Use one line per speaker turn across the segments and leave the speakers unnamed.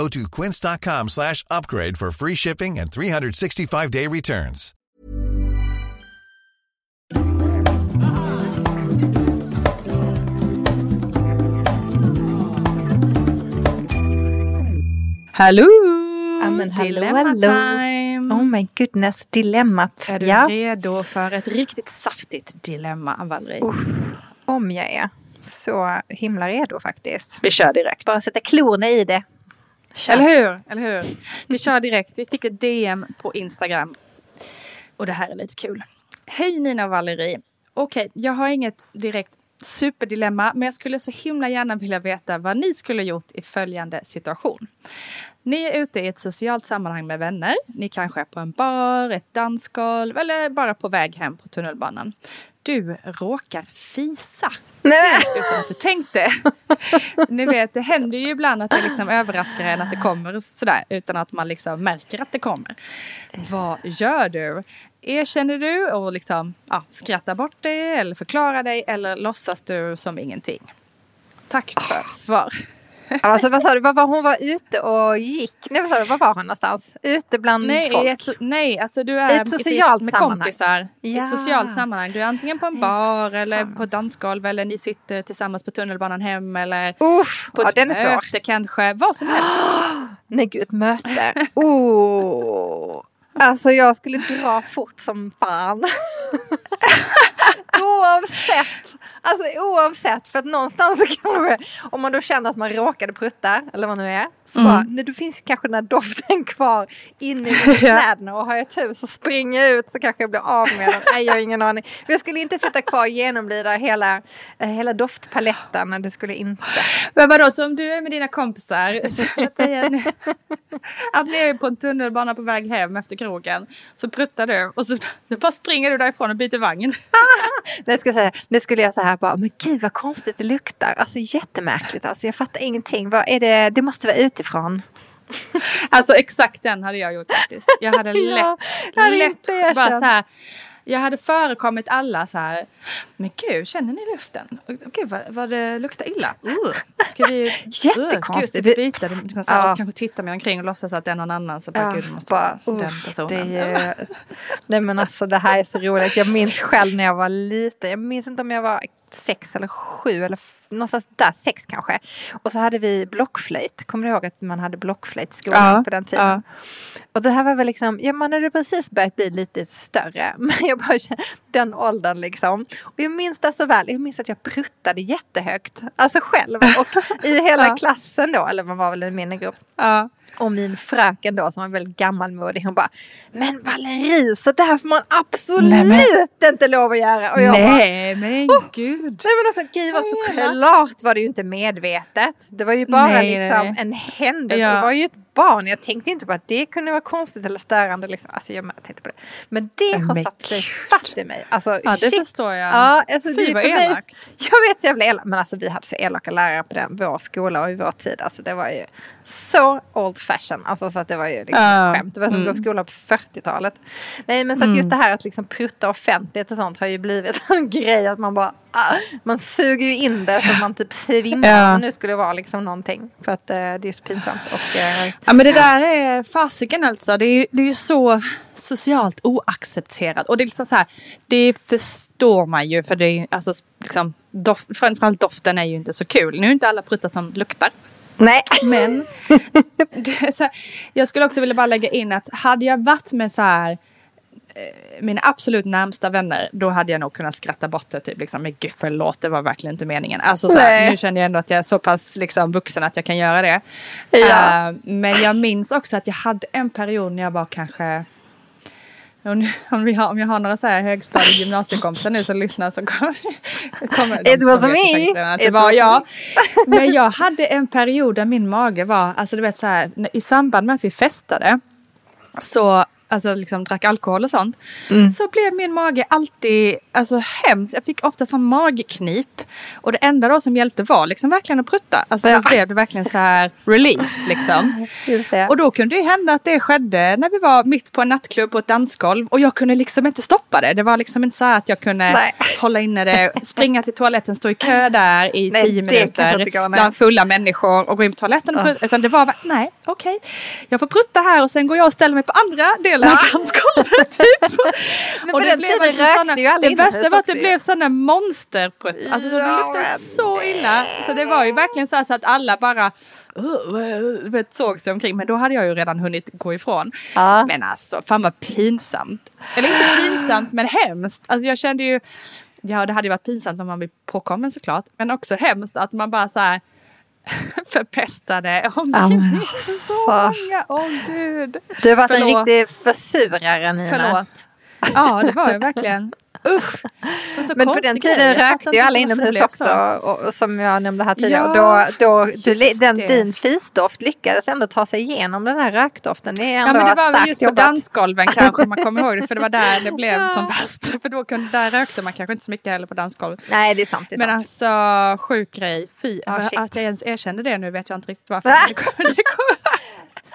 Go to quince.com slash upgrade for free shipping and 365-day returns.
Hallå!
Ja, men hallå,
Dilemma
hallå.
time!
Oh my goodness, dilemmat.
Är du
ja,
redo för ett riktigt saftigt dilemma, Valerie?
om jag är. Så himla redo faktiskt.
Vi kör direkt.
Bara sätta klorna i det. Kör.
Eller hur? Eller hur? Vi kör direkt. Vi fick ett DM på Instagram. Och det här är lite kul. Hej Nina och Valerie. Okej, jag har inget direkt superdilemma, men jag skulle så himla gärna vilja veta vad ni skulle gjort i följande situation. Ni är ute i ett socialt sammanhang med vänner. Ni kanske är på en bar, ett dansgolv eller bara på väg hem på tunnelbanan. Du råkar fisa
Nej,
utan att du tänkte. Ni vet, det händer ju ibland att det liksom överraskar en att det kommer sådär utan att man liksom märker att det kommer. Vad gör du? Erkänner du och liksom, ja, skrattar bort dig eller förklarar dig eller låtsas du som ingenting? Tack för svar.
Alltså vad sa du, vad var hon var ute och gick? Nej vad sa du, var var hon någonstans? Ute bland
Nej,
folk?
ett, nej, alltså du är
I ett socialt
med
sammanhang.
kompisar. I
Ja.
ett socialt sammanhang. Du är antingen på en bar eller på ett dansgolv eller ni sitter tillsammans på tunnelbanan hem eller
Usch,
på
ja,
ett
den är svår.
möte kanske. Vad som helst.
Nej gud, ett möte. Oh. Alltså jag skulle dra fort som fan. oavsett. Alltså oavsett. För att någonstans så kanske, om man då känner att man råkade prutta, eller vad nu är. Så
Mm.
bara, då finns ju kanske den här doften kvar inne i kläderna. Och har jag tur så springer jag ut så kanske jag blir av med den. Nej, jag har ingen aning. Men jag skulle inte sitta kvar och genomlida hela, eh, hela doftpaletten. Det skulle inte.
Men vadå, så om du är med dina kompisar, så att säga att ni, att ni är på en tunnelbana på väg hem efter krogen, så pruttar du och så då bara springer du därifrån och byter vagn.
Det skulle, jag säga, det skulle jag säga bara, men gud vad konstigt det luktar. Alltså jättemärkligt. Alltså, jag fattar ingenting. Vad är det? det måste vara utifrån.
Alltså exakt den hade jag gjort faktiskt. Jag hade lätt,
Ja, jag hade
lätt bara så här. Jag hade förekommit alla så här. Men gud, känner ni luften? Gud, vad, vad det luktar illa. Uh, ska vi...
Jättekonstigt.
Uh, gud, byta? Det- liksom så här,
Ja.
kanske titta mig omkring och låtsas att det är någon annan. Så bara,
Ja,
gud, det måste
bara,
vara den personen.
Det är, nej men alltså det här är så roligt. Jag minns själv när jag var liten. Jag minns inte om jag var sex eller sju eller någonstans där, sex kanske. Och så hade vi blockflöjt. Kommer du ihåg att man hade blockflöjt i skolan
Ja,
på den tiden?
ja.
Och det här var väl liksom, ja man hade precis börjat bli lite större. Men jag bara kände, den åldern liksom. Och jag minns det så väl. Jag minns att jag pruttade jättehögt. Alltså själv. Och i hela
Ja.
klassen då, eller man var väl i min grupp.
Ja.
Och min fröken då som var väldigt gammalmodig hon bara Men Valerie så där får man absolut
Nej, men-
inte lov att göra. Och jag bara,
Nej, men gud.
Nej men alltså gud
Vad elakt.
såklart var det ju inte medvetet. Det var ju bara
Nej,
liksom
nej.
en händelse.
Ja.
Det var ju ett barn. Jag tänkte inte på att det kunde vara konstigt eller störande. Liksom. Alltså jag tänkte på det. Men det har
Men
satt sig fast i mig. Alltså,
Ja, det
shit.
förstår jag.
Ja, alltså
Fy,
det är
vad
för mig,
elakt.
Jag vet så jävla elakt. Men alltså vi hade så elaka lärare på den, vår skola och i vår tid. Alltså det var ju så old fashion. Alltså så att det var ju liksom
Ja.
skämt. Det var som att gå
Mm.
på skolan på 40-talet. Nej men så att just det här att liksom prutta offentligt och sånt har ju blivit en grej att man bara ah, man suger ju in det så att man typ svimmar.
Ja.
Nu skulle det vara liksom någonting. För att eh, det är så pinsamt. Och, eh,
Ja men det där är fasiken alltså. Det är, ju- det är ju så socialt oaccepterat. Och det är liksom så här, det förstår man ju för det är alltså liksom, doft, framförallt doften är ju inte så kul. Nu är inte alla pruttar som luktar.
Nej.
Men så här, jag skulle också vilja bara lägga in att hade jag varit med så här eh, mina absolut närmsta vänner, då hade jag nog kunnat skratta bort det. Typ liksom, men gud förlåt, det var verkligen inte meningen. Alltså, så här, nu känner jag ändå att jag är så pass liksom, vuxen att jag kan göra det.
Ja.
Eh, men jag minns också att jag hade en period när jag var kanske om, om, har, om jag har några så här högstadie gymnasiekompisar nu som lyssnar så kommer, kommer
It was me.
att det
It
var jag. Men jag hade en period där min mage var, alltså du vet så här, i samband med att vi festade så alltså liksom drack alkohol och sånt.
Mm.
Så blev min mage alltid alltså, hemskt. Jag fick ofta sån magknip. Och det enda då som hjälpte var liksom verkligen att prutta. Alltså
Ja.
blev det verkligen så här release liksom.
Just det.
Och då kunde det hända att det skedde när vi var mitt på en nattklubb på ett dansgolv. Och jag kunde liksom inte stoppa det. Det var liksom inte så här att jag kunde
Nej.
hålla inne det, springa till toaletten, stå i kö där i
Nej,
tio minuter bland fulla människor och gå in på toaletten och prutta. Utan det var, nej okej, jag får prutta här och sen går jag och ställer mig på andra delen av dansgolvet. Typ.
Men
och
på den tiden rökte
såna-
ju alla
Det värsta var att det blev sådana monsterprutt. Alltså så det
Ja,
luktade så illa. Så det var ju verkligen så, så att alla bara uh, såg sig omkring. Men då hade jag ju redan hunnit gå ifrån.
Ja.
Men alltså, fan vad pinsamt. Eller inte pinsamt, men hemskt. Alltså jag kände ju, ja det hade ju varit pinsamt om man blev påkommen såklart. Men också hemskt att man bara så här förpestade omgivningen. så många, åh gud.
Du har varit
Förlåt.
en riktig försurare Nina.
Förlåt. Ja, det var jag verkligen. Usch.
Men på den tiden rökte ju alla inomhus också.
så.
Och, och som jag nämnde här tidigare.
Ja,
och då, då, du, den,
det.
din fisdoft lyckades ändå ta sig igenom den här rökdoften. Det är
Ja
ändå
men det var väl just på
jobbat.
dansgolven kanske man kommer ihåg det. För det var där det blev som värst. För då kunde, där rökte man kanske inte så mycket heller på dansgolvet.
Nej det är sant. Det är
Men
sant.
alltså sjuk grej. Fy.
Ja,
att jag ens erkände det nu vet jag inte riktigt varför. Det kommer, det kommer.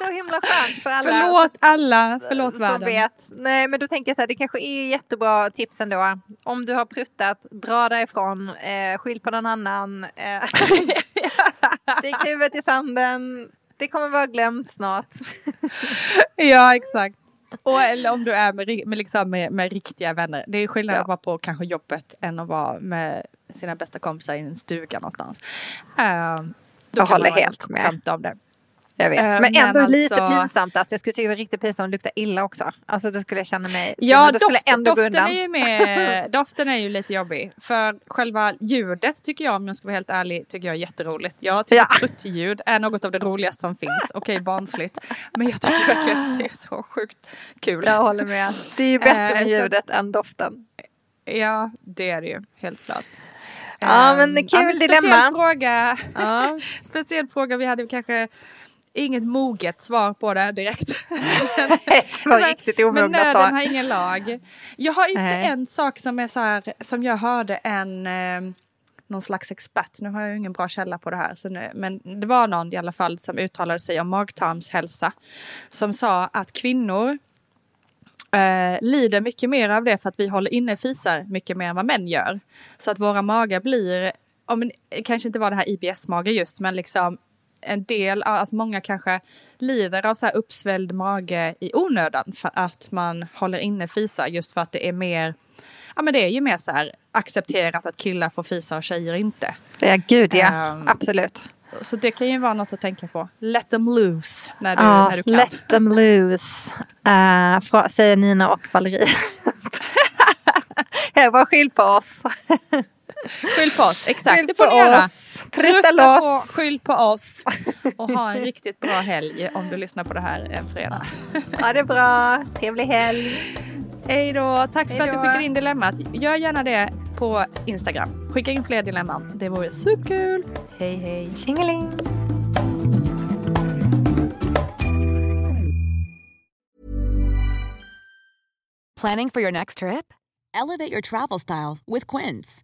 Så himla skönt för alla.
Förlåt alla, förlåt
som
världen.
vet. Nej men då tänker jag så här, det kanske är jättebra tips ändå. Om du har pruttat, dra därifrån, eh, skyll på någon annan. Eh, Stick huvudet i sanden. Det kommer vara glömt snart.
Ja exakt. Och, eller om du är med, med, liksom med, med riktiga vänner. Det är skillnad
Ja.
att vara på kanske jobbet än att vara med sina bästa kompisar i en stuga någonstans. Um,
Jag håller helt med.
Skämta om det.
Jag vet.
Eh,
Men
men
ändå lite
alltså-
pinsamt att jag skulle tycka det var riktigt pinsamt om det luktar illa också. Alltså då skulle jag känna mig
Ja,
skulle
doft,
ändå
doften, är ju med, doften är ju lite jobbig. För själva ljudet tycker jag, om jag ska vara helt ärlig, tycker jag är jätteroligt. Jag tycker
Ja.
pruttljud är något av det roligaste som finns. Okej, barnsligt. Men jag tycker verkligen det är så sjukt kul.
Jag håller med. Det är ju bättre
Eh,
med
så-
ljudet än doften.
Ja, det är det ju, helt klart.
Ja,
Ehm,
men kul
speciell
dilemma.
Fråga,
Ja.
speciell fråga, vi hade kanske inget moget svar på det direkt.
det var
Men-
riktigt
Men
omogna
nöden
svar.
har ingen lag. Jag har ju en sak som är så här, som jag hörde en eh, någon slags expert, nu har jag ju ingen bra källa på det här, så nu, men det var någon i alla fall som uttalade sig om magtarmshälsa. Som sa att kvinnor eh, lider mycket mer av det för att vi håller inne fisar mycket mer än vad män gör. Så att våra magar blir, om, kanske inte var det här IBS-mage just, men liksom en del, alltså många kanske lider av så här uppsvälld mage i onödan för att man håller inne fisar just för att det är mer, ja men det är ju mer så här accepterat att killar får fisa och tjejer inte.
Ja, gud ja.
Ehm,
Absolut.
Så det kan ju vara något att tänka på. Let them loose när du,
Ja,
när du kan.
let them loose. Uh, fra, säger Nina och Valerie. Jag bara skyll på oss.
Skyll på oss, exakt.
Skyll
det får
på
ni göra.
oss. Prutta loss.
På, skyll på oss. Och ha en riktigt bra helg om du lyssnar på det här en fredag.
Ha det bra. Trevlig helg.
Hej då. Tack för
Hej
att du skickade in dilemmat. Gör gärna det på Instagram. Skicka in fler dilemman. Det vore superkul. Hej hej.
Tjingeling.
Planning for your next trip? Elevate your travel style with Quince.